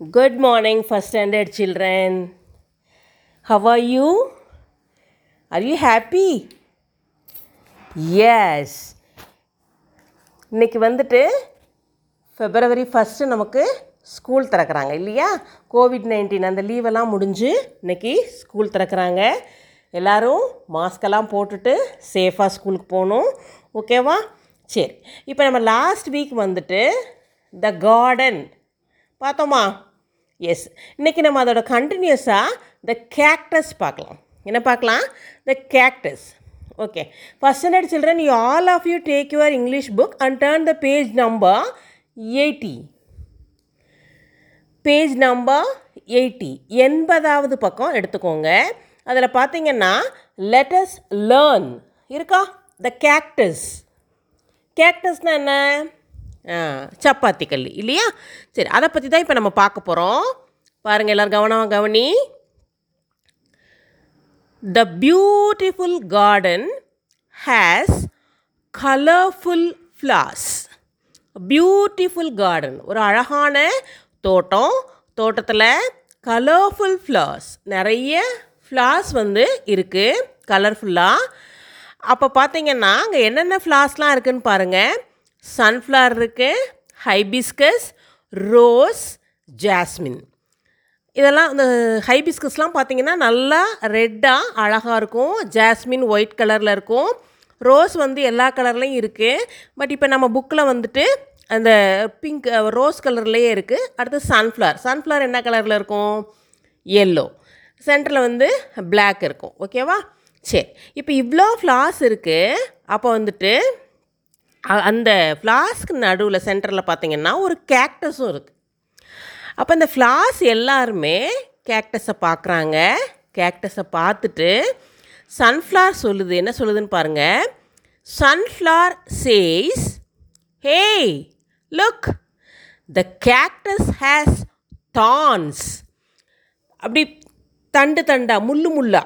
Good morning, first standard children. How are you? Are you happy? Yes. இன்னைக்கு வந்துட்டு February first நமக்கு school திறக்கிறாங்க இல்லையா கோவிட் நைன்டீன் அந்த லீவெல்லாம் முடிஞ்சு இன்னைக்கு ஸ்கூல் திறக்கிறாங்க எல்லோரும் மாஸ்கெல்லாம் போட்டுட்டு சேஃபாக ஸ்கூலுக்கு போகணும் ஓகேவா சரி இப்போ நம்ம லாஸ்ட் வீக் வந்துட்டு த கார்டன் பார்த்தோமா எஸ் இன்றைக்கி நம்ம அதோட கண்டினியூஸாக த கேக்டஸ் பார்க்கலாம். என்ன பார்க்கலாம்? The cactus okay first standard children you all of you take your English book and turn the page number eighty page number eighty எண்பதாவது பக்கம் எடுத்துக்கோங்க. அதில் பார்த்தீங்கன்னா லெட்டஸ் லேர்ன் இருக்கா? த கேக்டஸ் கேக்டஸ்னால் என்ன? சப்பாத்தி கல் இல்லையா? சரி அதை பற்றி தான் இப்போ நம்ம பார்க்க போகிறோம் பாருங்கள் எல்லோரும் கவனம் கவனி. The beautiful garden has colourful flowers beautiful garden ஒரு அழகான தோட்டம். தோட்டத்தில் கலர்ஃபுல் ஃப்ளார்ஸ் நிறைய ஃப்ளார்ஸ் வந்து இருக்குது கலர்ஃபுல்லாக அப்போ பார்த்தீங்கன்னா அங்கே என்னென்ன ஃப்ளார்ஸ்லாம் இருக்குதுன்னு பாருங்கள் சன்ஃப்ளவர் இருக்குது ஹைபிஸ்கஸ் ரோஸ் ஜாஸ்மின் இதெல்லாம் இந்த ஹைபிஸ்கஸ்லாம் பார்த்தீங்கன்னா நல்லா ரெட்டாக அழகாக இருக்கும். ஜாஸ்மின் ஒயிட் கலரில் இருக்கும். ரோஸ் வந்து எல்லா கலர்லேயும் இருக்குது பட் இப்போ நம்ம புக்கில் வந்துட்டு அந்த பிங்க் ரோஸ் கலர்லேயே இருக்குது அடுத்து சன்ஃப்ளவர் சன்ஃப்ளவர் என்ன கலரில் இருக்கும்? எல்லோ சென்டரில் வந்து பிளாக் இருக்கும். ஓகேவா சரி. இப்போ இவ்வளோ ஃப்ளார்ஸ் இருக்குது அப்போ வந்துட்டு அந்த ஃப்ளாஸ்க்கு நடுவில் சென்டரில் பார்த்தீங்கன்னா ஒரு கேக்டஸும் இருக்குது அப்போ இந்த ஃப்ளாஸ் எல்லாருமே கேக்டஸை பார்க்குறாங்க கேக்டஸை பார்த்துட்டு சன்ஃப்ளவர் சொல்லுது. என்ன சொல்லுதுன்னு பாருங்கள் sunflower says hey look the cactus has thorns அப்படி தண்டு தண்டா முள்ளு முள்ளா.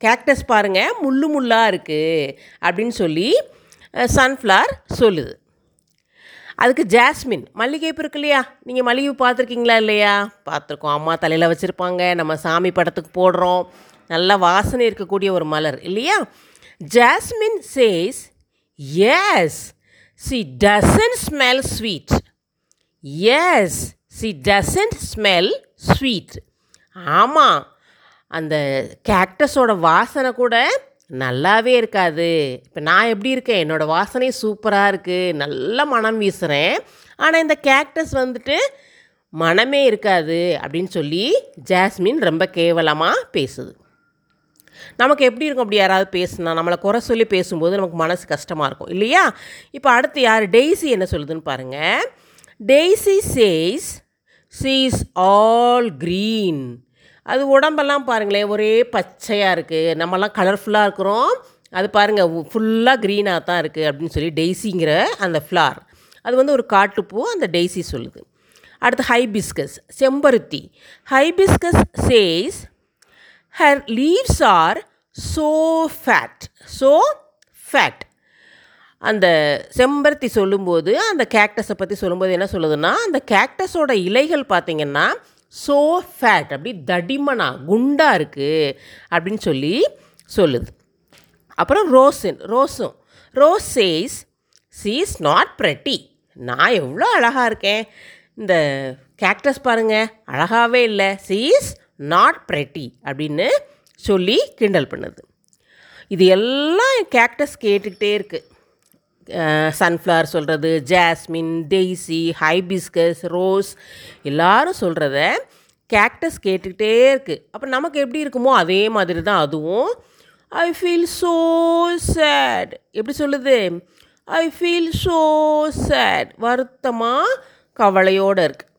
கேக்டஸ் பாருங்கள் முள்ளு முள்ளா இருக்குது அப்படின்னு சொல்லி சன்ஃப்ளவர் சொல்லுது. அதுக்கு ஜாஸ்மின் மல்லிகைப்பூ இருக்கு இல்லையா? நீங்கள் மல்லிகைப்பூ பார்த்துருக்கீங்களா இல்லையா? பார்த்துருக்கோம். அம்மா தலையில் வச்சுருப்பாங்க. நம்ம சாமி படத்துக்கு போடுறோம். நல்ல வாசனை இருக்கக்கூடிய ஒரு மலர் இல்லையா? Jasmine says she doesn't smell sweet she doesn't smell sweet ஆமாம் அந்த கேக்டஸோட வாசனை கூட நல்லாவே இருக்காது. இப்போ நான் எப்படி இருக்கேன்? என்னோடய வாசனை சூப்பராக இருக்குது நல்ல மனம் வீசுகிறேன் ஆனால் இந்த கேக்டஸ் வந்துட்டு மனமே இருக்காது அப்படின்னு சொல்லி ஜாஸ்மின் ரொம்ப கேவலமாக பேசுது. நமக்கு எப்படி இருக்கும்? அப்படி யாராவது பேசுனா நம்மளை குறை சொல்லி பேசும்போது நமக்கு மனசு கஷ்டமாக இருக்கும். இல்லையா? இப்போ அடுத்து யார்? டெய்ஸி என்ன சொல்லுதுன்னு பாருங்கள் daisy says she's all green அது உடம்பெல்லாம் பாருங்களேன் ஒரே பச்சையாக இருக்குது நம்மலாம் கலர்ஃபுல்லாக இருக்கிறோம். அது பாருங்கள் ஃபுல்லாக க்ரீனாக தான் இருக்குது அப்படின்னு சொல்லி டெய்ஸிங்கிற அந்த ஃப்ளார் அது வந்து ஒரு காட்டுப்பூ அந்த டெய்ஸி சொல்லுது. அடுத்து ஹைபிஸ்கஸ் செம்பருத்தி. Hibiscus says her leaves are so fat so fat அந்த செம்பருத்தி சொல்லும்போது அந்த கேக்டஸை பற்றி சொல்லும்போது என்ன சொல்லுதுன்னா அந்த கேக்டஸோட இலைகள் பார்த்திங்கன்னா ஸோ ஃபேட் அப்படி தடிமனா குண்டாக இருக்குது அப்படின்னு சொல்லி சொல்லுது. அப்புறம் ரோஸின் ரோஸும். Rose says she is not pretty நான் எவ்வளோ அழகாக இருக்கேன். இந்த கேக்டஸ் பாருங்க அழகாகவே இல்லை. சி இஸ் நாட் ப்ரெட்டி அப்படின்னு சொல்லி கிண்டல் பண்ணுது. இது எல்லாம் கேக்டஸ் கேட்டுக்கிட்டே இருக்குது சன்ஃப்ளவர் சொல்கிறது ஜாஸ்மின் டெய்ஸி ஹைபிஸ்கஸ் ரோஸ் எல்லாரும் சொல்கிறத கேக்டஸ் கேட்டுக்கிட்டே இருக்குது அப்போ நமக்கு எப்படி இருக்குமோ அதே மாதிரி தான் அதுவும். ஐ ஃபீல் ஸோ சேட் எப்படி சொல்லுது? ஐ ஃபீல் ஸோ சேட் வருத்தமாக கவலையோடு இருக்குது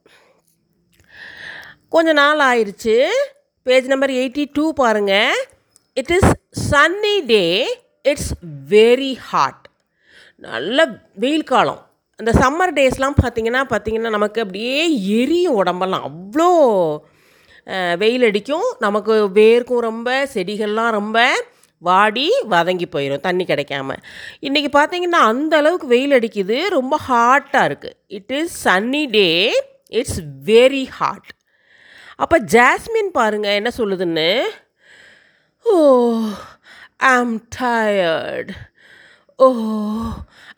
கொஞ்ச நாள் ஆயிடுச்சு பேஜ் நம்பர் எயிட்டி டூ பாருங்கள் it is sunny day it's very hot நல்ல வெயில் காலம். அந்த சம்மர் டேஸ்லாம் பார்த்திங்கன்னா பார்த்திங்கன்னா நமக்கு அப்படியே எரியும் உடம்பெல்லாம். அவ்வளோ வெயில் அடிக்கும். நமக்கு வேர்க்கும் ரொம்ப செடிகள்லாம் ரொம்ப வாடி வதங்கி போயிடும் தண்ணி கிடைக்காம. இன்றைக்கி பார்த்திங்கன்னா அந்த அளவுக்கு வெயில் அடிக்குது. ரொம்ப ஹாட்டாக இருக்குது it is sunny day it's very hot அப்போ ஜாஸ்மின் பாருங்கள் என்ன சொல்லுதுன்னு? ஓ ஆம் டயர்ட் ஓ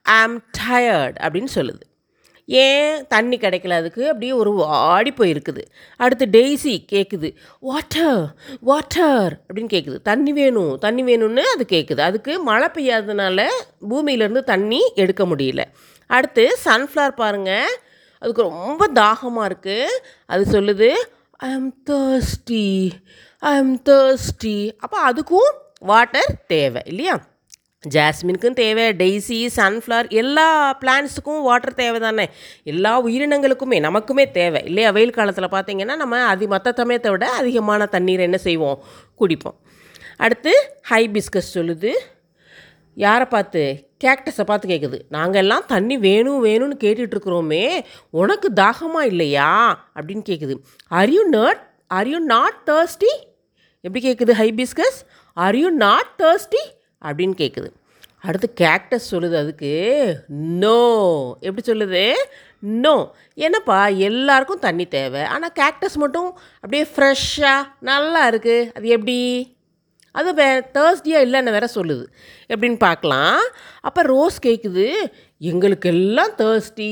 ஐம் டயர்ட் அப்படின்னு சொல்லுது. ஏன் தண்ணி கிடைக்கல அதுக்கு? அப்படியே ஒரு வாடி போயிருக்குது. அடுத்து டெய்ஸி கேட்குது வாட்டர் வாட்டர் அப்படின்னு கேட்குது தண்ணி வேணும் தண்ணி வேணும்னு அது கேட்குது அதுக்கு மழை பெய்யாததுனால பூமியிலேருந்து தண்ணி எடுக்க முடியல. அடுத்து சன்ஃப்ளவர் பாருங்கள் அதுக்கு ரொம்ப தாகமாக இருக்குது அது சொல்லுது I am thirsty I am thirsty அப்போ அதுக்கும் வாட்டர் தேவை இல்லையா? ஜாஸ்மினுக்கும் தேவை டெய்ஸி சன்ஃப்ளவர் எல்லா பிளான்ஸுக்கும் வாட்டர் தேவை தானே எல்லா உயிரினங்களுக்குமே நமக்குமே தேவை. இல்லையா வெயில் காலத்தில் பார்த்தீங்கன்னா நம்ம அதி மற்ற சமயத்தை விட அதிகமான தண்ணீர் என்ன செய்வோம்? குடிப்போம். அடுத்து ஹை பிஸ்கஸ் சொல்லுது. யாரை பார்த்து? கேக்டஸை பார்த்து கேட்குது நாங்கள் எல்லாம் தண்ணி வேணும் வேணும்னு கேட்டுட்ருக்குறோமே உனக்கு தாகமாக இல்லையா? அப்படின்னு கேட்குது are you not are you not thirsty எப்படி கேட்குது hibiscus are you not thirsty அப்படின்னு கேட்குது அடுத்து கேக்டஸ் சொல்லுது அதுக்கு நோ எப்படி சொல்லுது? நோ என்னப்பா எல்லாருக்கும் தண்ணி தேவை. ஆனால் கேக்டஸ் மட்டும் அப்படியே ஃப்ரெஷ்ஷாக நல்லா இருக்குது அது எப்படி? அது வே தேர்ஸ்டியாக இல்லைன்னு வேற சொல்லுது. எப்படின்னு பார்க்கலாம். அப்போ ரோஸ் கேட்குது எங்களுக்கெல்லாம் தேர்ஸ்டி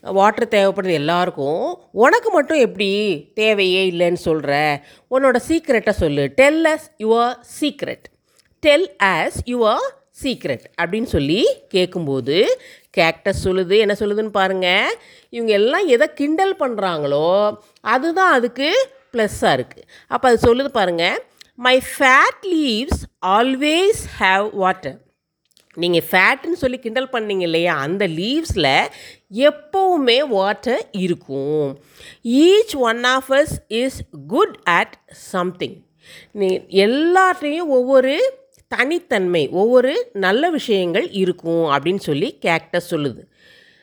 வாட்டர் தேவைப்படுது எல்லாருக்கும். உனக்கு மட்டும் எப்படி? தேவையே இல்லைன்னு சொல்கிற உன்னோட சீக்ரெட்டை சொல்லு. Tell us your secret tell us your secret அப்படின்னு சொல்லி கேட்கும்போது கேக்டஸ் சொல்லுது என்ன சொல்லுதுன்னு பாருங்கள் இவங்க எல்லாம் எதை கிண்டல் பண்ணுறாங்களோ அதுதான் அதுக்கு ப்ளஸ்ஸாக இருக்குது அப்போ அது சொல்லுது பாருங்கள் my fat leaves always have water நீங்கள் ஃபேட்டுன்னு சொல்லி கிண்டல் பண்ணீங்க இல்லையா அந்த லீவ்ஸில் எப்போவுமே வாட்டர் இருக்கும். Each one of us is good at something நீ எல்லாத்தையும் ஒவ்வொரு தனித்தன்மை ஒவ்வொரு நல்ல விஷயங்கள் இருக்கும் அப்படின்னு சொல்லி கேக்டஸ் சொல்லுது.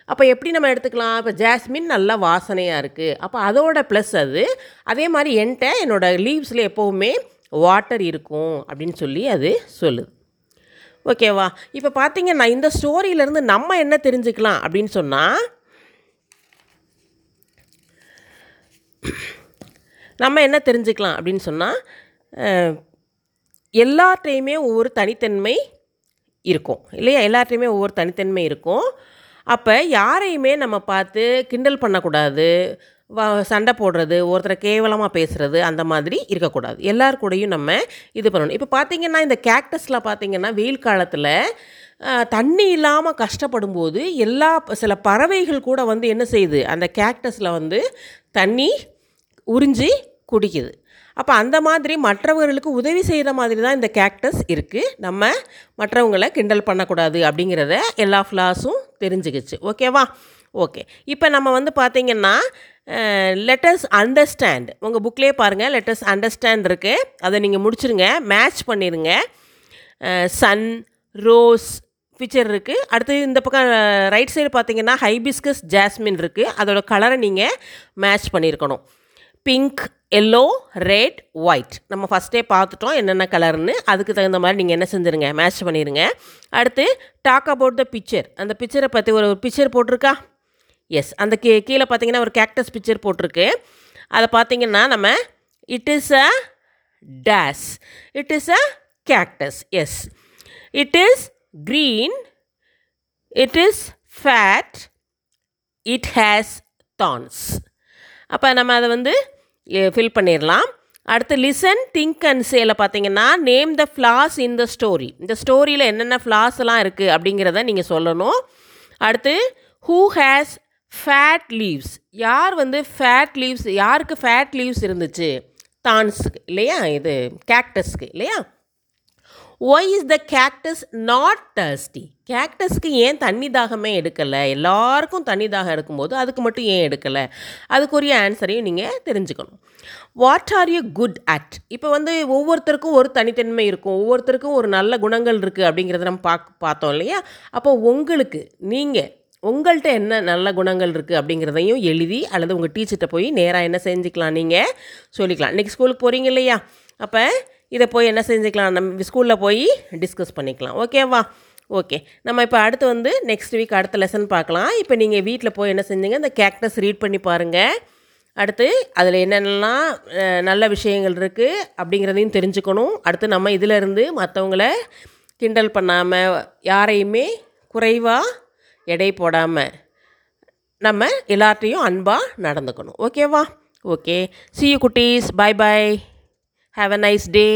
அப்போ எப்படி நம்ம எடுத்துக்கலாம்? இப்போ ஜாஸ்மின் நல்லா வாசனையாக இருக்குது அப்போ அதோட ப்ளஸ் அது அதே மாதிரி என்கிட்ட என்னோடய லீவ்ஸில் எப்போவுமே வாட்டர் இருக்கும் அப்படின்னு சொல்லி அது சொல்லுது. ஓகேவா இப்போ பார்த்தீங்கன்னா இந்த ஸ்டோரியிலேருந்து நம்ம என்ன தெரிஞ்சுக்கலாம் அப்படின்னு சொன்னால் நம்ம என்ன தெரிஞ்சுக்கலாம் அப்படின்னு சொன்னால் எல்லார்ட்டையுமே ஒவ்வொரு தனித்தன்மை இருக்கும். இல்லையா? எல்லார்ட்டையுமே ஒவ்வொரு தனித்தன்மை இருக்கும். அப்போ யாரையுமே நம்ம பார்த்து கிண்டல் பண்ணக்கூடாது வ சண்டை போடுறது ஒருத்தரை கேவலமாக பேசுகிறது அந்த மாதிரி இருக்கக்கூடாது. எல்லார் கூடயும் நம்ம இது பண்ணணும். இப்போ பார்த்திங்கன்னா இந்த கேக்டஸில் பார்த்திங்கன்னா வெயில் காலத்தில் தண்ணி இல்லாமல் கஷ்டப்படும் போது எல்லா சில பறவைகள் கூட வந்து என்ன செய்யுது? அந்த கேக்டஸில் வந்து தண்ணி உறிஞ்சி குடிக்குது. அப்போ அந்த மாதிரி மற்றவர்களுக்கு உதவி செய்கிற மாதிரி தான் இந்த கேக்டஸ் இருக்குது நம்ம மற்றவங்களை கிண்டல் பண்ணக்கூடாது அப்படிங்கிறத எல்லா ஃப்ளாஸும் தெரிஞ்சுக்கிச்சு. ஓகேவா ஓகே இப்போ நம்ம வந்து பார்த்திங்கன்னா லெட்டஸ் அண்டர்ஸ்டாண்ட் உங்கள் புக்லேயே பாருங்கள் லெட்டஸ் அண்டர்ஸ்டாண்ட் இருக்குது அதை நீங்கள் முடிச்சுருங்க மேட்ச் பண்ணிடுங்க சன் ரோஸ் பிக்சர் இருக்குது அடுத்து இந்த பக்கம் ரைட் சைடு பார்த்தீங்கன்னா ஹைபிஸ்கஸ் ஜாஸ்மின் இருக்குது அதோட கலரை நீங்கள் மேட்ச் பண்ணியிருக்கணும் பிங்க் எல்லோ ரெட் ஒயிட் நம்ம ஃபஸ்ட்டே பார்த்துட்டோம் என்னென்ன கலர்னு அதுக்கு தகுந்த மாதிரி நீங்கள் என்ன செஞ்சுருங்க மேட்ச் பண்ணிடுங்க அடுத்து டாக் அபவுட் த பிக்சர் அந்த பிக்சரை பற்றி ஒரு பிக்சர் போட்டிருக்கா? எஸ் அந்த கீ கீழே பார்த்தீங்கன்னா ஒரு கேக்டஸ் பிக்சர் போட்டிருக்கு. அதை பார்த்தீங்கன்னா நம்ம it is a daisy it is a cactus yes it is green it is fat it has thorns அப்போ நம்ம அதை வந்து ஃபில் பண்ணிடலாம் அடுத்து லிசன் திங்க் அண்ட் சேல பார்த்தீங்கன்னா name the flowers in the story இந்த ஸ்டோரியில் என்னென்ன ஃப்ளாஸ்லாம் இருக்குது அப்படிங்கிறத நீங்கள் சொல்லணும். அடுத்து ஹூ ஹேஸ் ஃபேட் லீவ்ஸ் யார் வந்து ஃபேட் லீவ்ஸ் யாருக்கு ஃபேட் லீவ்ஸ் இருந்துச்சு? தான்ஸுக்கு இல்லையா? இது கேக்டஸ்க்கு இல்லையா? Why is the cactus not thirsty கேக்டஸ்க்கு ஏன் தண்ணி தாகமே எடுக்கலை? எல்லாருக்கும் தண்ணி தாகம் எடுக்கும்போது அதுக்கு மட்டும் ஏன் எடுக்கலை? அதுக்குரிய ஆன்சரையும் நீங்கள் தெரிஞ்சுக்கணும். What are you good at இப்போ வந்து ஒவ்வொருத்தருக்கும் ஒரு தனித்தன்மை இருக்கும். ஒவ்வொருத்தருக்கும் ஒரு நல்ல குணங்கள் இருக்குது அப்படிங்கிறத நம்ம பார்க்க பார்த்தோம் இல்லையா? அப்போ உங்களுக்கு நீங்கள் உங்கள்கிட்ட என்ன நல்ல குணங்கள் இருக்குது அப்படிங்கிறதையும் எழுதி அல்லது உங்கள் டீச்சர்கிட்ட போய் நேராக என்ன செஞ்சுக்கலாம் நீங்கள் சொல்லிக்கலாம். இன்றைக்கி ஸ்கூலுக்கு போகிறீங்க இல்லையா? அப்போ இதை போய் என்ன செஞ்சுக்கலாம்? நம்ம ஸ்கூலில் போய் டிஸ்கஸ் பண்ணிக்கலாம். ஓகேவா ஓகே நம்ம இப்போ அடுத்து வந்து நெக்ஸ்ட் வீக் அடுத்த லெசன் பார்க்கலாம். இப்போ நீங்கள் வீட்டில் போய் என்ன செஞ்சீங்க? இந்த கேக்டஸ் ரீட் பண்ணி பாருங்கள் அடுத்து அதில் என்னென்னலாம் நல்ல விஷயங்கள் இருக்குது அப்படிங்கிறதையும் தெரிஞ்சுக்கணும். அடுத்து நம்ம இதிலேருந்து மற்றவங்கள கிண்டல் பண்ணாமல் யாரையுமே குறைவாக எடை போடாமல் நம்ம எல்லார்ட்டையும் அன்பாக நடந்துக்கணும். ஓகேவா ஓகே சி யூ குட்டீஸ். பாய் பாய் ஹாவ் அ நைஸ் டே